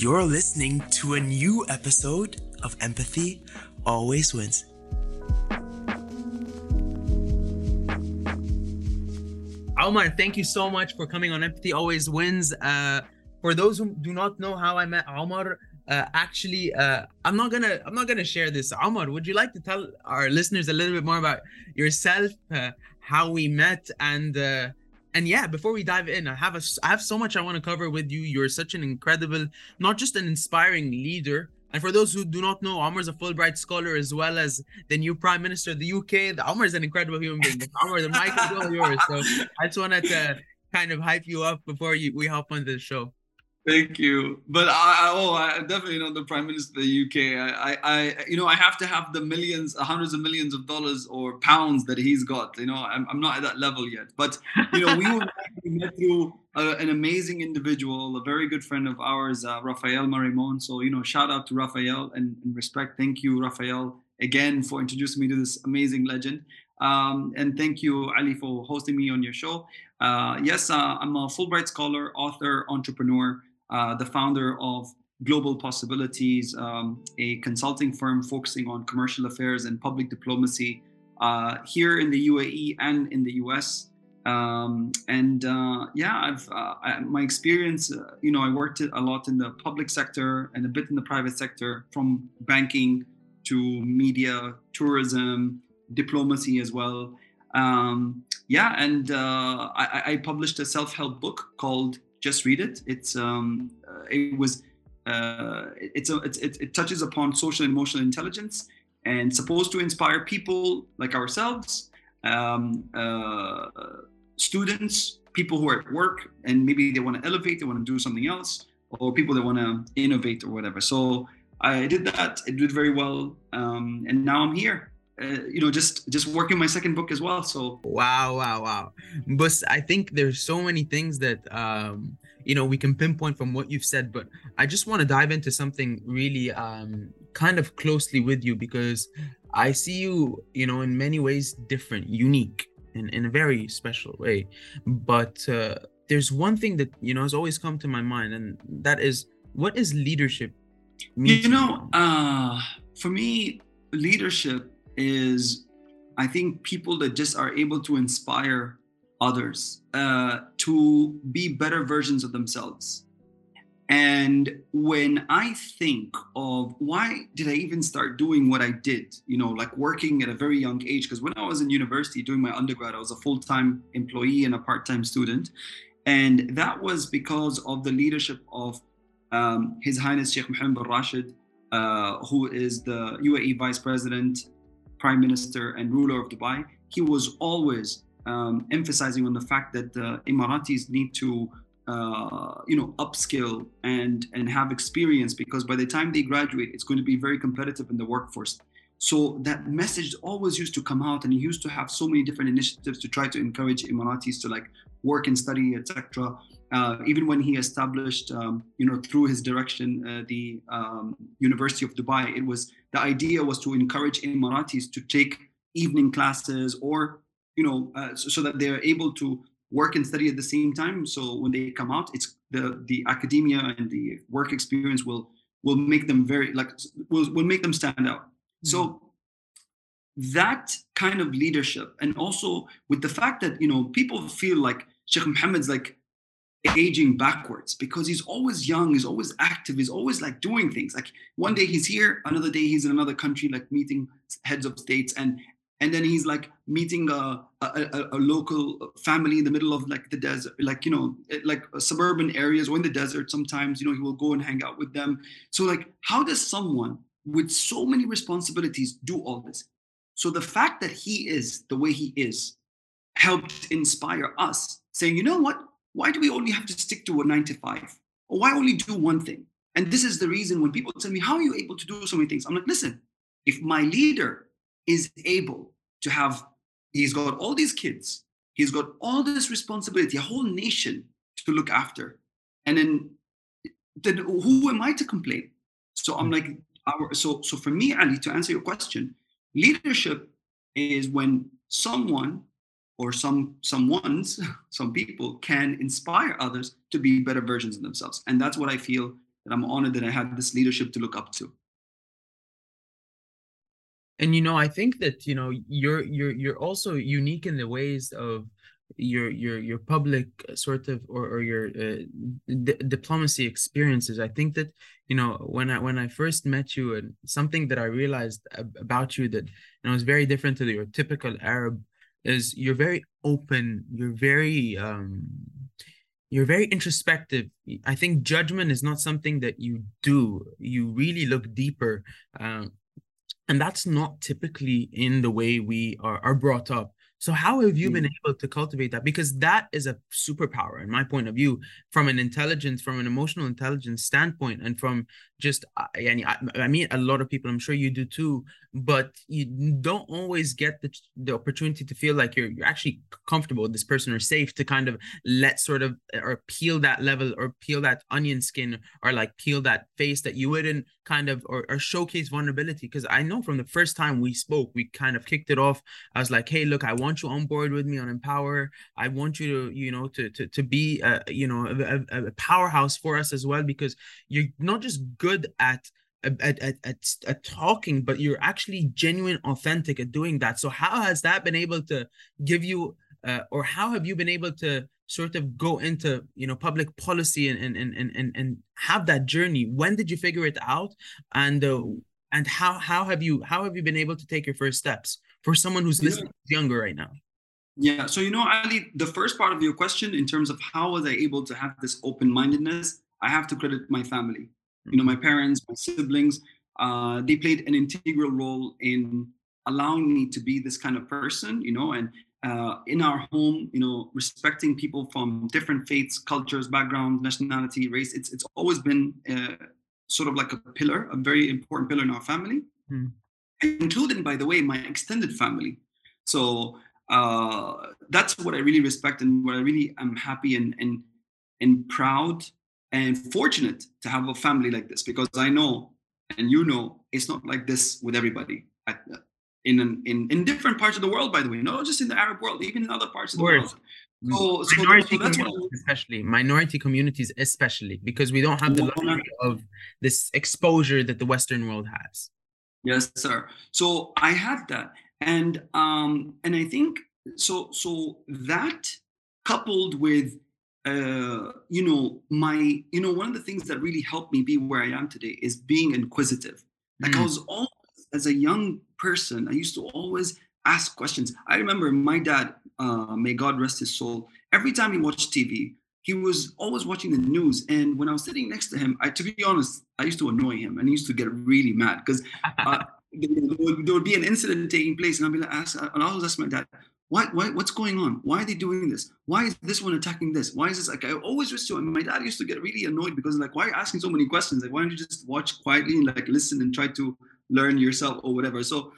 You're listening to a new episode of Empathy Always Wins. Omar, thank you so much for coming on Empathy Always Wins. Uh, for those who do not know how I met Omar, uh, actually, uh, I'm not gonna I'm not gonna share this. Omar, would you like to tell our listeners a little bit more about yourself, uh, how we met, and uh, and yeah, before we dive in, I have a I have so much I want to cover with you. You're such an incredible, not just an inspiring leader, and for those who do not know, Omar is a Fulbright scholar as well as the new Prime Minister of the UK. The Omar is an incredible human being. Omar, the mic is all yours. So I just wanted to kind of hype you up before you, we hop on the show. Thank you. But I, oh, I definitely not the prime minister of the UK. I, I, you know, I have to have the millions, hundreds of millions of dollars or pounds that he's got. You know, I'm, I'm not at that level yet. But you know, we were met through an amazing individual, a very good friend of ours, uh, Rafael Marimon. So you know, shout out to Rafael and, and respect. Thank you, Rafael, again for introducing me to this amazing legend. Um, and thank you, Ali, for hosting me on your show. Uh, yes, uh, I'm a Fulbright scholar, author, entrepreneur. Uh, the founder of Global Possibilities, um, a consulting firm focusing on commercial affairs and public diplomacy uh, here in the UAE and in the US. Um, and uh, yeah, I've uh, my experience. Uh, you know, I worked a lot in the public sector and a bit in the private sector, from banking to media, tourism, diplomacy as well. Um, yeah, and uh, I, I, published a self-help book called just read it. It's um, uh, it was uh, it's a it's, it, it touches upon social and emotional intelligence and supposed to inspire people like ourselves, um, uh, students, people who are at work and maybe they want to elevate, they want to do something else, or people that want to innovate or whatever. So I did that. It did very well, um, and now I'm here uh, you know just just working my second book as well so. Wow wow wow. But i think there's so many things that um you know we can pinpoint from what you've said but i just want to dive into something really um kind of closely with you because i see you you know in many ways different unique in, in a very special way. But uh, there's one thing that you know has always come to my mind and that is what is leadership you know uh for me leadership is I think people that just are able to inspire others uh, to be better versions of themselves. And when I think of why did I even start doing what I did, you know, like working at a very young age, because when I was in university doing my undergrad, I was a full time employee and a part time student. And that was because of the leadership of um, His Highness Sheikh Mohammed bin Rashid, uh, who is the UAE Vice President prime minister and ruler of Dubai, he was always um, emphasizing on the fact that the Emiratis need to, uh, you know, upskill and and have experience because by the time they graduate, it's going to be very competitive in the workforce. So that message always used to come out, and he used to have so many different initiatives to try to encourage Emiratis to like work and study, etc. Uh, even when he established, um, you know, through his direction, uh, the um, University of Dubai, it was the idea was to encourage Emiratis to take evening classes or, you know, uh, so, so, that they're able to work and study at the same time. So when they come out, it's the the academia and the work experience will will make them very like will will make them stand out. Mm-hmm. So that kind of leadership, and also with the fact that you know people feel like Sheikh Mohammed's like aging backwards because he's always young, he's always active, he's always like doing things. Like one day he's here, another day he's in another country, like meeting heads of states, and and then he's like meeting a, a, a local family in the middle of like the desert, like you know, like suburban areas or in the desert. Sometimes you know he will go and hang out with them. So like, how does someone with so many responsibilities do all this? So the fact that he is the way he is helped inspire us, saying, you know what, why do we only have to stick to a nine to five? Or why only do one thing? And this is the reason when people tell me, How are you able to do so many things? I'm like, Listen, if my leader is able to have, he's got all these kids, he's got all this responsibility, a whole nation to look after. And then, then who am I to complain? So I'm hmm. like, our, so, so for me, Ali, to answer your question, leadership is when someone or some someone's some people can inspire others to be better versions of themselves and that's what i feel that I'm honored that I had this leadership to look up to. And you know, I think that you know you're you're you're also unique in the ways of your your your public sort of or, or your uh, diplomacy experiences. I think that you know when i when i first met you and something that i realized about you that you know was very different to your typical arab is you're very open you're very um you're very introspective. I think judgment is not something that you do. You really look deeper um, and that's not typically in the way we are, are brought up so how have you been mm. able to cultivate that? Because that is a superpower, in my point of view, from an intelligence, from an emotional intelligence standpoint, and from just I, I mean a lot of people, I'm sure you do too, but you don't always get the, the opportunity to feel like you're you're actually comfortable with this person or safe to kind of let sort of or peel that level or peel that onion skin or like peel that face that you wouldn't kind of or, or showcase vulnerability. Because I know from the first time we spoke, we kind of kicked it off. I was like, hey, look, I want you on board with me on Empower. I want you to, you know, to to to be a, you know, a, a powerhouse for us as well because you're not just good at at, at, at, at, talking, but you're actually genuine, authentic at doing that. So how has that been able to give you, uh, or how have you been able to sort of go into, you know, public policy and and and and, and have that journey? When did you figure it out? And uh, and how how have you how have you been able to take your first steps for someone who's listening yeah. younger right now? Yeah. So you know, Ali, the first part of your question in terms of how was I able to have this open mindedness, I have to credit my family you know my parents my siblings uh, they played an integral role in allowing me to be this kind of person you know and uh, in our home you know respecting people from different faiths cultures backgrounds nationality race it's it's always been uh, sort of like a pillar a very important pillar in our family mm. including by the way my extended family so uh, that's what i really respect and what i really am happy and and and proud and fortunate to have a family like this because I know and you know it's not like this with everybody at, in in in different parts of the world by the way not just in the Arab world even in other parts of the world. so, minority so communities especially minority communities especially because we don't have the luxury of this exposure that the western world has. Yes sir. So i had that and um and i think so so that coupled with uh, you know, my, you know, one of the things that really helped me be where I am today is being inquisitive. Like mm. I was always, as a young person, I used to always ask questions. I remember my dad, uh, may God rest his soul, every time he watched TV, he was always watching the news. And when I was sitting next to him, I, to be honest, I used to annoy him and he used to get really mad because uh, there, would, there, would, be an incident taking place and I'd be like, ask, and I always ask my dad, why, why, what's going on? Why are they doing this? Why is this one attacking this? Why is this like I always used to and my dad used to get really annoyed because like why are you asking so many questions? Like why don't you just watch quietly and like listen and try to learn yourself or whatever? So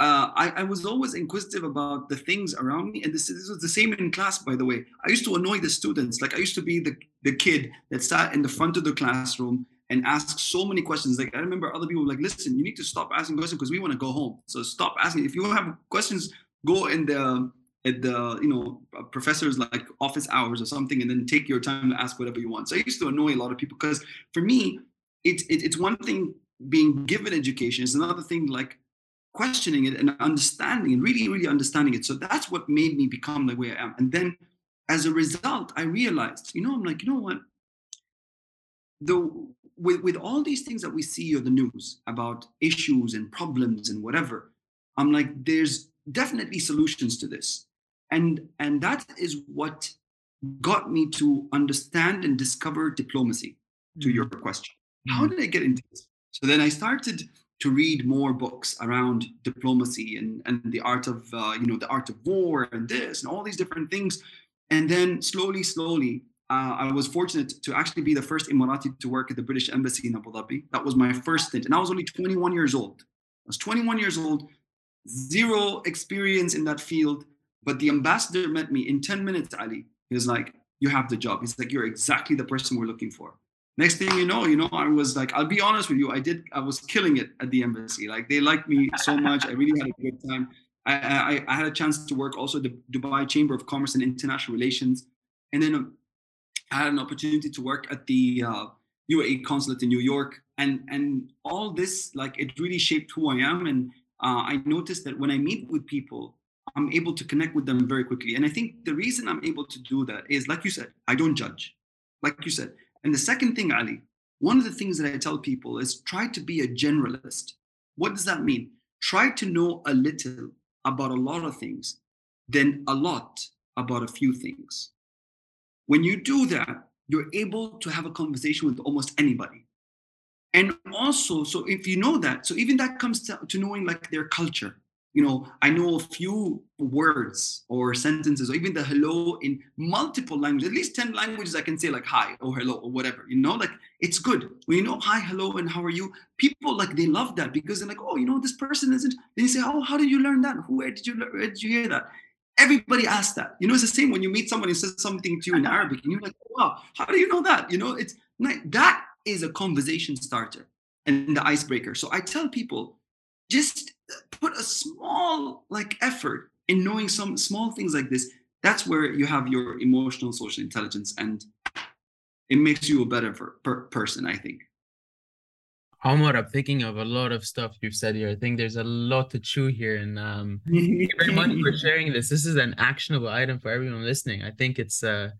uh, I, I, was always inquisitive about the things around me. And this, this, was the same in class, by the way. I used to annoy the students. Like I used to be the, the kid that sat in the front of the classroom and asked so many questions. Like I remember other people like, listen, you need to stop asking questions because we want to go home. So stop asking. If you have questions go in the at the you know professors like office hours or something and then take your time to ask whatever you want. So i used to annoy a lot of people because for me it's it, it's one thing being given education it's another thing like questioning it and understanding and really really understanding it. So that's what made me become the way i am. And then as a result i realized you know i'm like you know what? The with with all these things that we see on the news about issues and problems and whatever i'm like there's definitely solutions to this. And and that is what got me to understand and discover diplomacy to your mm-hmm. question. How mm-hmm. did i get into this? So then i started to read more books around diplomacy and, and the art of uh, you know the art of war and this and all these different things. And then slowly slowly uh, i was fortunate to actually be the first emirati to work at the british embassy in abu dhabi. That was my first stint. And i was only 21 years old. I was 21 years old zero experience in that field. But the ambassador met me in 10 minutes, Ali. He was like, You have the job. He's like, You're exactly the person we're looking for. Next thing you know, you know, I was like, I'll be honest with you, I did, I was killing it at the embassy. Like they liked me so much. I really had a good time. I, I, I had a chance to work also the Dubai Chamber of Commerce and International Relations. And then um, I had an opportunity to work at the uh, UAE consulate in New York, and and all this like it really shaped who I am. And uh, I noticed that when I meet with people, I'm able to connect with them very quickly. And I think the reason I'm able to do that is, like you said, I don't judge, like you said. And the second thing, Ali, one of the things that I tell people is try to be a generalist. What does that mean? Try to know a little about a lot of things, then a lot about a few things. When you do that, you're able to have a conversation with almost anybody. And also, so if you know that, so even that comes to, to knowing like their culture you know, I know a few words or sentences, or even the hello in multiple languages, at least 10 languages I can say like hi or hello or whatever, you know, like it's good. When you know hi, hello, and how are you? People like they love that because they're like, oh, you know, this person isn't. Then you say, oh, how did you learn that? Where did you learn, where did you hear that? Everybody asks that. You know, it's the same when you meet someone who says something to you in Arabic and you're like, oh, wow, how do you know that? You know, it's that is a conversation starter and the icebreaker. So I tell people, just put a small like effort in knowing some small things like this that's where you have your emotional social intelligence and it makes you a better per- person i think Omar, I'm thinking of a lot of stuff you've said here. I think there's a lot to chew here. And um, thank you very much for sharing this. This is an actionable item for everyone listening. I think it's uh,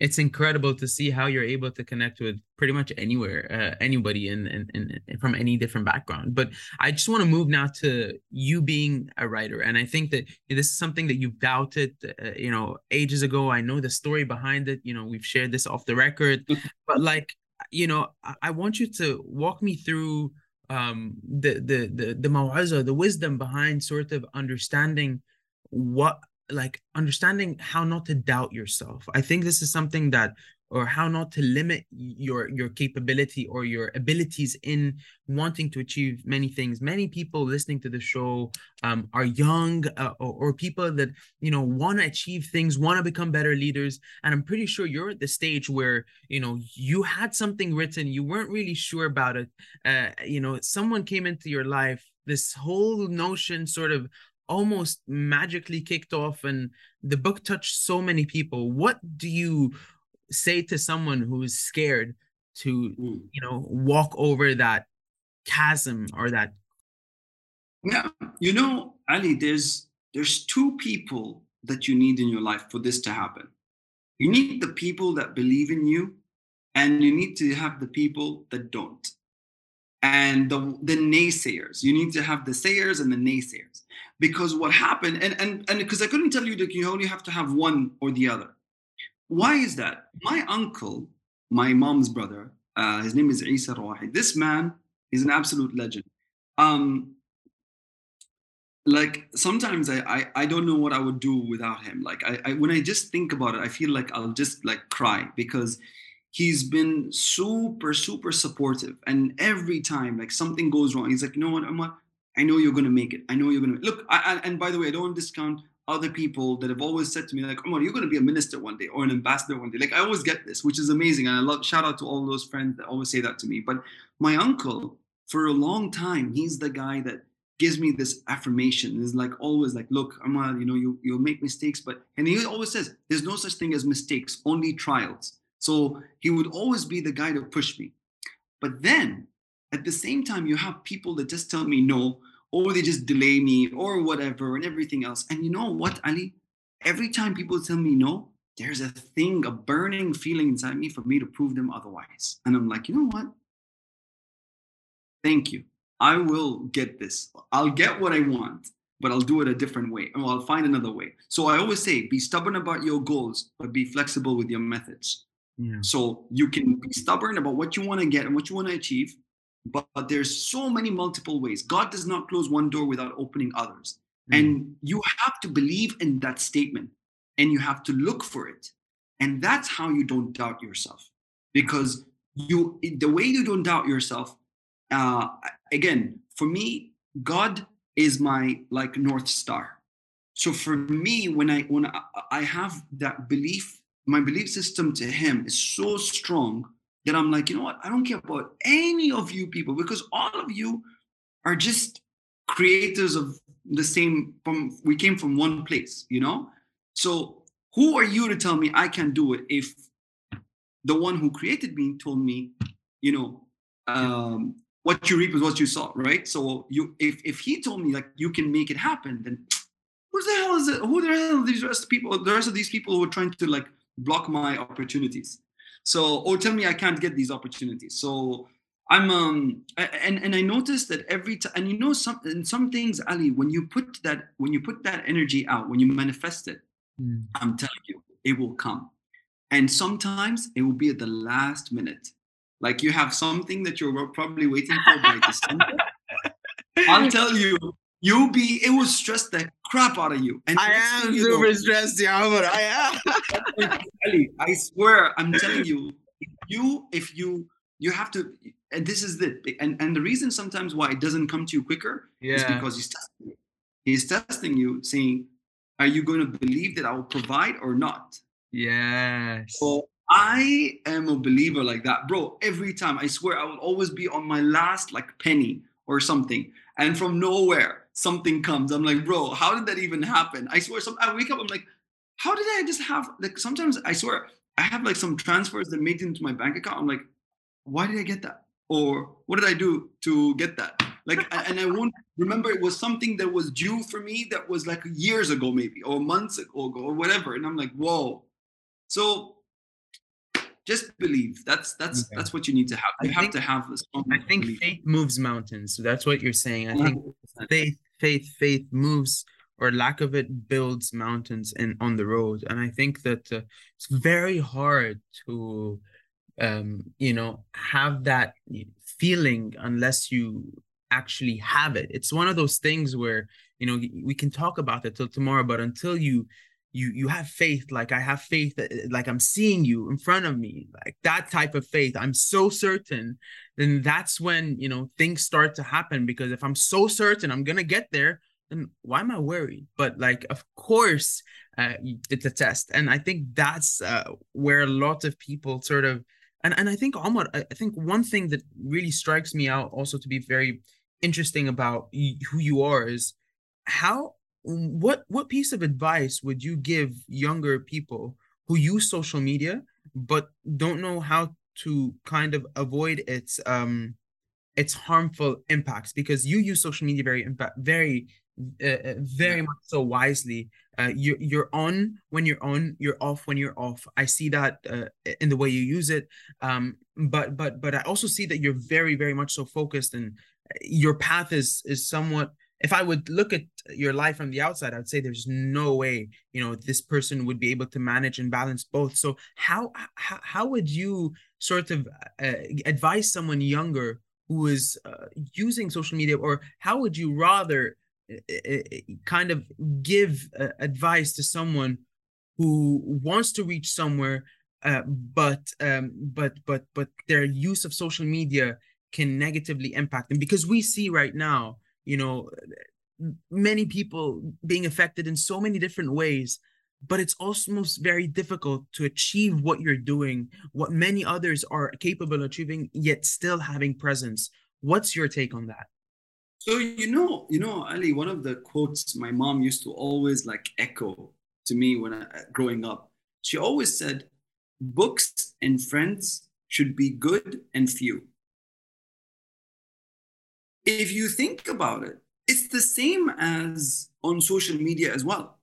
it's incredible to see how you're able to connect with pretty much anywhere uh, anybody in, in, in, from any different background. But i just want to move now to you being a writer and i think that this is something that you've doubted uh, you know ages ago. I know the story behind it you know we've shared this off the record. But like you know I, I want you to walk me through um the the the the mawazah, the wisdom behind sort of understanding what like understanding how not to doubt yourself. I think this is something that or how not to limit your your capability or your abilities in wanting to achieve many things. Many people listening to the show um, are young uh, or, or, people that you know want to achieve things want to become better leaders. And i'm pretty sure you're at the stage where you know you had something written you weren't really sure about it. Uh, you know someone came into your life this whole notion sort of almost magically kicked off and the book touched so many people. What do you say to someone who is scared to mm. you know walk over that chasm or that yeah you know ali there's there's two people that you need in your life for this to happen. You need the people that believe in you and you need to have the people that don't and the, the naysayers. You need to have the sayers and the naysayers. Because what happened and and and because i couldn't tell you that you only have to have one or the other. Why is that? My uncle my mom's brother uh, his name is isa rawahid. This man is an absolute legend. Um like sometimes I, I i don't know what i would do without him. Like I, I when i just think about it i feel like i'll just like cry because he's been super super supportive and every time like something goes wrong he's like you know what i'm I know you're to make it. I know you're to look. I, and by the way, I don't discount other people that have always said to me like, Omar, you're going to be a minister one day or an ambassador one day. Like I always get this, which is amazing. And I love shout out to all those friends that always say that to me. But my uncle, for a long time, he's the guy that gives me this affirmation. Is like always like, look, Omar, you know, you you'll make mistakes, but and he always says, there's no such thing as mistakes, only trials. So he would always be the guy to push me. But then at the same time, you have people that just tell me no, or they just delay me, or whatever, and everything else. And you know what, Ali? Every time people tell me no, there's a thing, a burning feeling inside me for me to prove them otherwise. And I'm like, you know what? Thank you. I will get this. I'll get what I want, but I'll do it a different way. Or I'll find another way. So I always say, be stubborn about your goals, but be flexible with your methods. Yeah. So you can be stubborn about what you want to get and what you want to achieve, but, but there's so many multiple ways. God does not close one door without opening others. Mm. And you have to believe in that statement and you have to look for it. And that's how you don't doubt yourself. Because you the way you don't doubt yourself, uh again, for me, God is my like North Star. So for me, when I when I, I have that belief, my belief system to him is so strong that I'm like, you know what? I don't care about any of you people because all of you are just creators of the same from we came from one place, you know? So who are you to tell me I can do it if the one who created me told me you know, um, what you reap is what you sow, right? So you, if if he told me like you can make it happen, then who the hell is it? Who the hell are these rest people? The rest of these people who are trying to like block my opportunities. So or tell me I can't get these opportunities. So I'm um and and I noticed that every time and you know some in some things, Ali, when you put that when you put that energy out, when you manifest it, Mm. I'm telling you, it will come. And sometimes it will be at the last minute. Like you have something that you're probably waiting for by December. I'll tell you, you'll be it will stress the crap out of you. And I am you know- super stressed, yeah, but I am. I swear, I'm telling you, if you if you you have to, and this is the and and the reason sometimes why it doesn't come to you quicker is because he's testing you. He's testing you, saying, "Are you going to believe that I will provide or not?" Yes. So I am a believer like that, bro. Every time, I swear, I will always be on my last like penny or something, and from nowhere something comes. I'm like, bro, how did that even happen? I swear, some I wake up, I'm like, how did I just have like? Sometimes I swear, I have like some transfers that made into my bank account. I'm like, why did I get that? Or what did I do to get that? Like, and I won't remember it was something that was due for me that was like years ago, maybe, or months ago, or whatever. And I'm like, whoa. So just believe. That's that's Okay. that's what you need to have. I You have think- to have this. I think belief. faith moves mountains. So that's what you're saying. I think 100%. faith, faith, faith moves or lack of it builds mountains in on the road. And I think that uh, it's very hard to, um, you know, have that feeling unless you actually have it. It's one of those things where you know we can talk about it till tomorrow, but until you you you have faith like i have faith that, like i'm seeing you in front of me like that type of faith i'm so certain then that's when you know things start to happen because if i'm so certain i'm gonna get there then why am i worried? But like of course uh, it's a test and i think that's uh, where a lot of people sort of and, and i think Omar, I, think one thing that really strikes me out also to be very interesting about who you are is how what what piece of advice would you give younger people who use social media but don't know how to kind of avoid its um its harmful impacts? Because you use social media very impact very uh, uh, very much so wisely. Uh, you're you're on when you're on you're off when you're off. I see that uh, in the way you use it. Um but but but i also see that you're very very much so focused and uh, your path is is somewhat if I would look at your life from the outside, I'd say there's no way, you know, this person would be able to manage and balance both. So how how, how would you sort of uh, advise someone younger who is uh, using social media, or how would you rather uh, uh, kind of give uh, advice to someone who wants to reach somewhere, uh, but um, but but but their use of social media can negatively impact them because we see right now you know many people being affected in so many different ways but it's almost very difficult to achieve what you're doing what many others are capable of achieving yet still having presence what's your take on that So you know, you know, Ali, one of the quotes my mom used to always like echo to me when I uh, growing up. She always said, "Books and friends should be good and few." If you think about it, it's the same as on social media as well.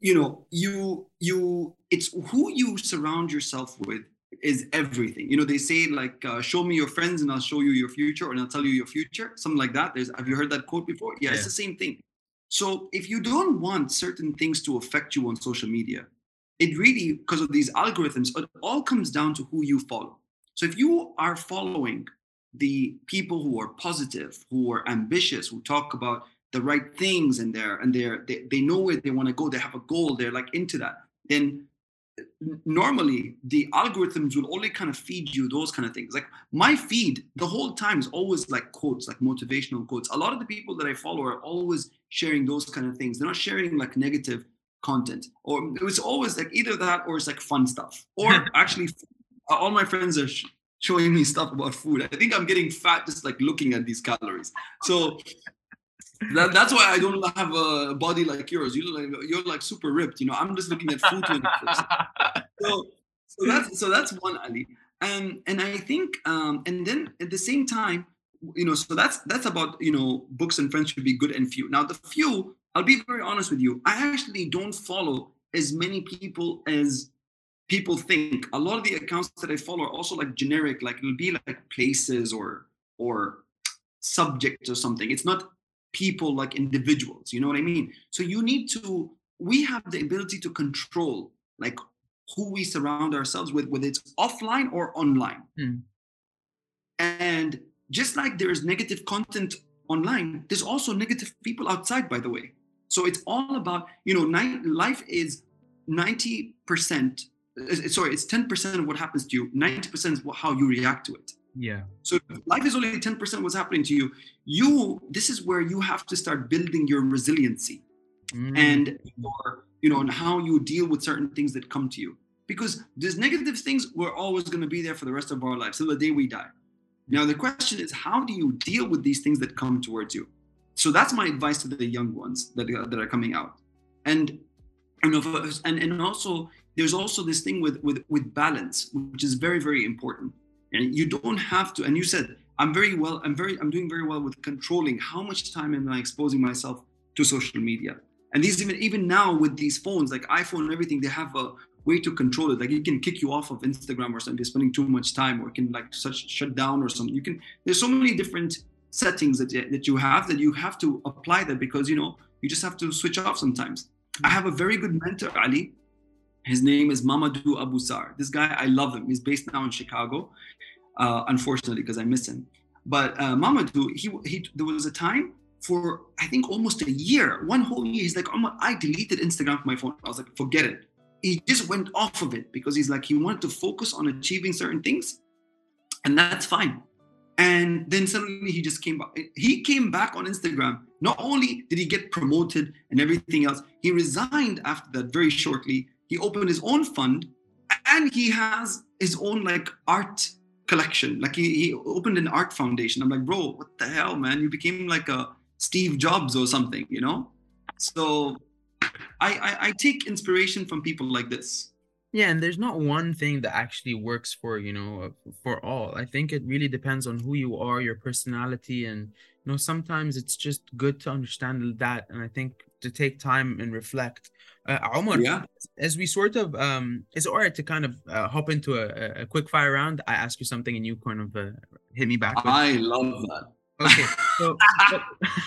You know, you you it's who you surround yourself with is everything. You know, they say like, uh, "Show me your friends, and I'll show you your future, and I'll tell you your future." Something like that. There's, have you heard that quote before? Yeah, it's the same thing. So if you don't want certain things to affect you on social media, it really because of these algorithms, it all comes down to who you follow. So if you are following the people who are positive, who are ambitious, who talk about the right things, and they're and they're they, they know where they want to go, they have a goal, they're like into that, then normally the algorithms will only kind of feed you those kind of things. Like my feed the whole time is always like quotes like motivational quotes. A lot of the people that i follow are always sharing those kind of things. They're not sharing like negative content. Or it was always like either that or it's like fun stuff. Or actually all my friends are showing me stuff about food i think i'm getting fat just like looking at these calories so that, that's why I don't have a body like yours. You look like you're like super ripped. You know, I'm just looking at food so, so that's so that's one Ali. Um, and I think, um, and then at the same time, you know, so that's that's about you know, books and friends should be good and few. Now the few, I'll be very honest with you, I actually don't follow as many people as people think. A lot of the accounts that I follow are also like generic, like it'll be like places or or subjects or something. It's not people like individuals. You know what I mean? So you need to. We have the ability to control like who we surround ourselves with, whether it's offline or online. Hmm. And just like there is negative content online, there's also negative people outside, by the way. So it's all about, you know, life is 90%, uh, sorry, it's 10% of what happens to you, 90% is what, how you react to it. Yeah. So life is only 10% what's happening to you. You, this is where you have to start building your resiliency Mm. and your you know and how you deal with certain things that come to you because these negative things we're always going to be there for the rest of our lives till the day we die now the question is how do you deal with these things that come towards you so that's my advice to the young ones that, are- that are coming out and you know and, and also there's also this thing with with with balance which is very very important. And you don't have to and you said i'm very well i'm very i'm doing very well with controlling how much time am i exposing myself to social media. And these even even now with these phones like iphone and everything they have a way to control it. Like it can kick you off of instagram or something spending too much time or it can like such shut down or something. You can there's so many different settings that, that you have that you have to apply that because you know you just have to switch off sometimes. I have a very good mentor ali his name is mamadou abu sar this guy i love him he's based now in chicago uh, unfortunately because i miss him but uh, mamadou he, he there was a time for I think almost a year, one whole year. He's like, Omar, I deleted Instagram from my phone. I was like, forget it. He just went off of it because he's like, he wanted to focus on achieving certain things, and that's fine. And then suddenly he just came back. He came back on Instagram. Not only did he get promoted and everything else, he resigned after that very shortly. He opened his own fund and he has his own like art collection. Like he, he opened an art foundation. I'm like, bro, what the hell, man? You became like a Steve Jobs or something, you know? So I, I, I take inspiration from people like this. Yeah, and there's not one thing that actually works for, you know, for all. I think it really depends on who you are, your personality, and you know, sometimes it's just good to understand that. And I think to take time and reflect. Uh, Omar, Yeah. as we sort of, um, is it all right to kind of uh, hop into a, a- a quick fire round? I ask you something and you kind of uh, hit me back. with- I love that. Okay, so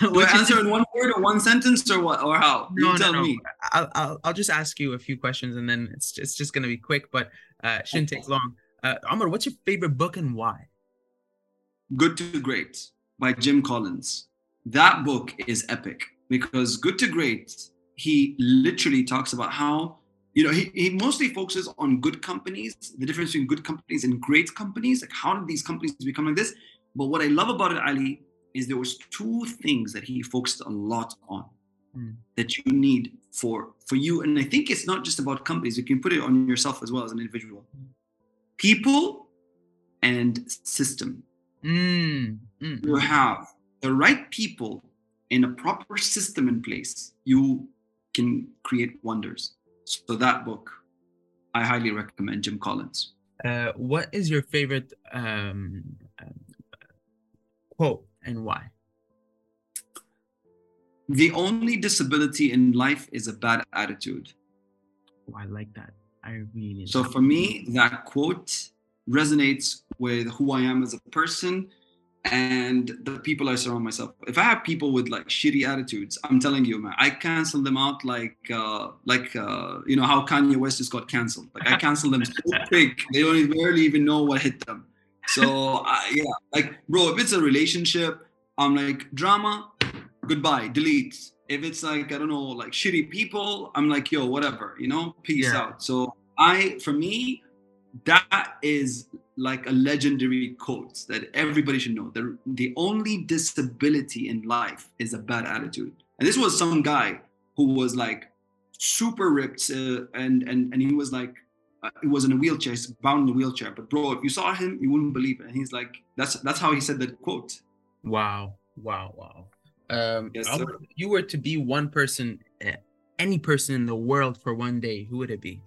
Do I answer in one word or one sentence or what or how? No, you no, tell no. me. I'll, I'll I'll just ask you a few questions and then it's it's just gonna be quick, but uh, shouldn't take long. Uh, Amr, what's your favorite book and why? Good to Great by Jim Collins. That book is epic because Good to Great, he literally talks about how, you know, he, he mostly focuses on good companies, the difference between good companies and great companies. Like, how did these companies become like this? But what I love about it, Ali, is there was two things that he focused a lot on Hmm. that you need for for you. And I think it's not just about companies. You can put it on yourself as well as an individual. People and system Mm, mm, you have the right people in a proper system in place, you can create wonders. So that book, I highly recommend Jim Collins. Uh, what is your favorite um, quote and why? The only disability in life is a bad attitude. Oh, I like that. I really. So for me, that quote resonates with who I am as a person and the people I surround myself. If I have people with like shitty attitudes, I'm telling you, man, I cancel them out like uh like uh you know how Kanye West just got canceled. Like I cancel them so quick, they don't barely even know what hit them. So I yeah, like bro, if it's a relationship, I'm like drama, goodbye, delete. If it's like I don't know, like shitty people, I'm like yo, whatever, you know, peace Yeah. out. So I, for me, that is like a legendary quote that everybody should know. The, the only disability in life is a bad attitude. And this was some guy who was like super ripped uh, and, and, and he was like, uh, he was in a wheelchair, he's bound in a wheelchair. But bro, if you saw him, you wouldn't believe it. And he's like, that's, that's how he said that quote. Wow, wow, wow. Um, Yes, Amr, sir. if you were to be one person, uh, any person in the world for one day, who would it be?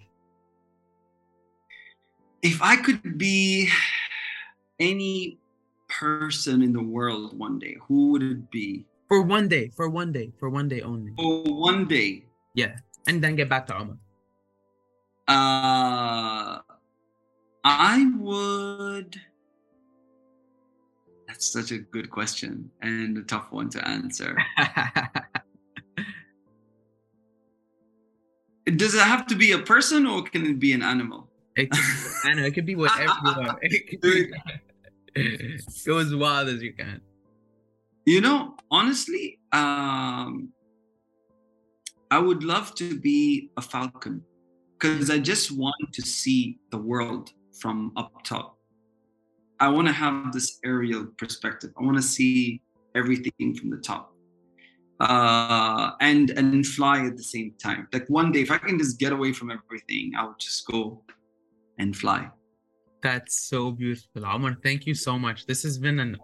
If I could be any person in the world one day, who would it be? For one day, for one day, for one day only. For one day, Yeah. And then get back to Omar. Uh, I would. That's such a good question and a tough one to answer. Does it have to be a person or can it be an animal? It could, I know it could be whatever you want. It be, go as wild as you can. You know, honestly, um, I would love to be a falcon because I just want to see the world from up top. I want to have this aerial perspective. I want to see everything from the top, uh, and and fly at the same time. Like one day, if I can just get away from everything, I'll just go and fly. That's so beautiful, Omar. Thank you so much. This has been an,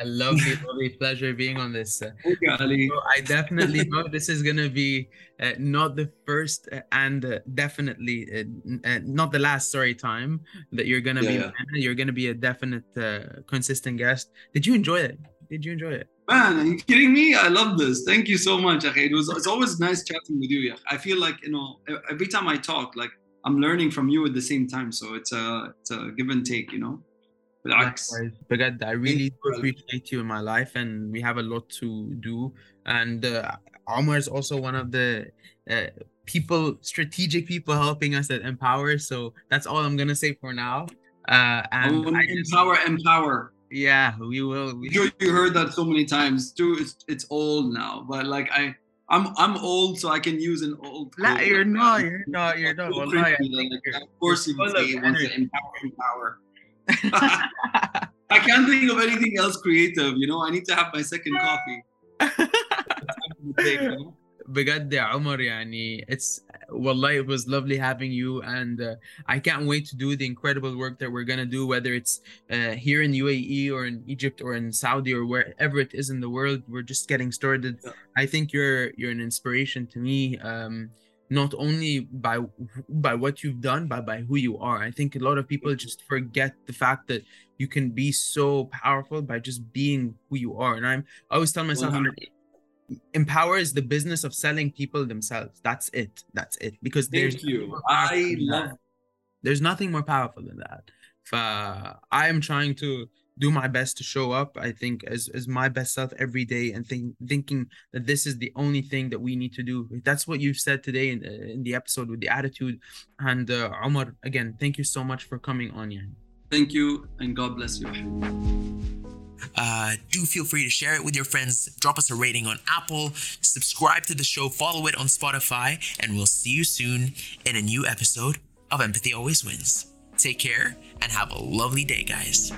a lovely, lovely pleasure being on this. Uh, Ali. So I definitely know this is gonna be uh, not the first uh, and uh, definitely uh, uh, not the last. Sorry, time that you're gonna be. Yeah, You're gonna be a definite, uh, consistent guest. Did you enjoy it? Did you enjoy it? Man, are you kidding me? I love this. Thank you so much. It was it's always nice chatting with you. I feel like you know every time I talk, like I'm learning from you at the same time. So it's a, it's a give and take, you know. Relax. I really do appreciate you in my life, and we have a lot to do. And uh, Omar is also one of the uh, people, strategic people helping us at Empower. So that's all I'm gonna say for now. Uh, and um, empower, empower. Yeah, we will. We... You heard that so many times. Too, it's, it's old now, but like I, I'm I'm old, so I can use an old. Quote you're not, you're not, you're not. So Wallahi, I cringy, think like, of course, you're you would full of say he wants to empower, empower. I can't think of anything else creative. You know, I need to have my second coffee. بجد يا عمر يعني it's والله it was lovely having you and uh, I can't wait to do the incredible work that we're gonna do whether it's uh, here in UAE or in Egypt or in Saudi or wherever it is in the world we're just getting started. I think you're you're an inspiration to me um, not only by by what you've done but by who you are. I think a lot of people just forget the fact that you can be so powerful by just being who you are and I'm I always tell myself 100 empowers the business of selling people themselves. That's it. That's it. Because Thank there's you. I love. There's nothing more powerful than that. Uh, I am trying to do my best to show up. I think as as my best self every day, and think, thinking that this is the only thing that we need to do. That's what you said today in, uh, in the episode with the attitude. And uh, Omar, again, thank you so much for coming on. here Thank you, and God bless you. Uh, do feel free to share it with your friends. Drop us a rating on Apple. Subscribe to the show. Follow it on Spotify. And we'll see you soon in a new episode of Empathy Always Wins. Take care and have a lovely day, guys.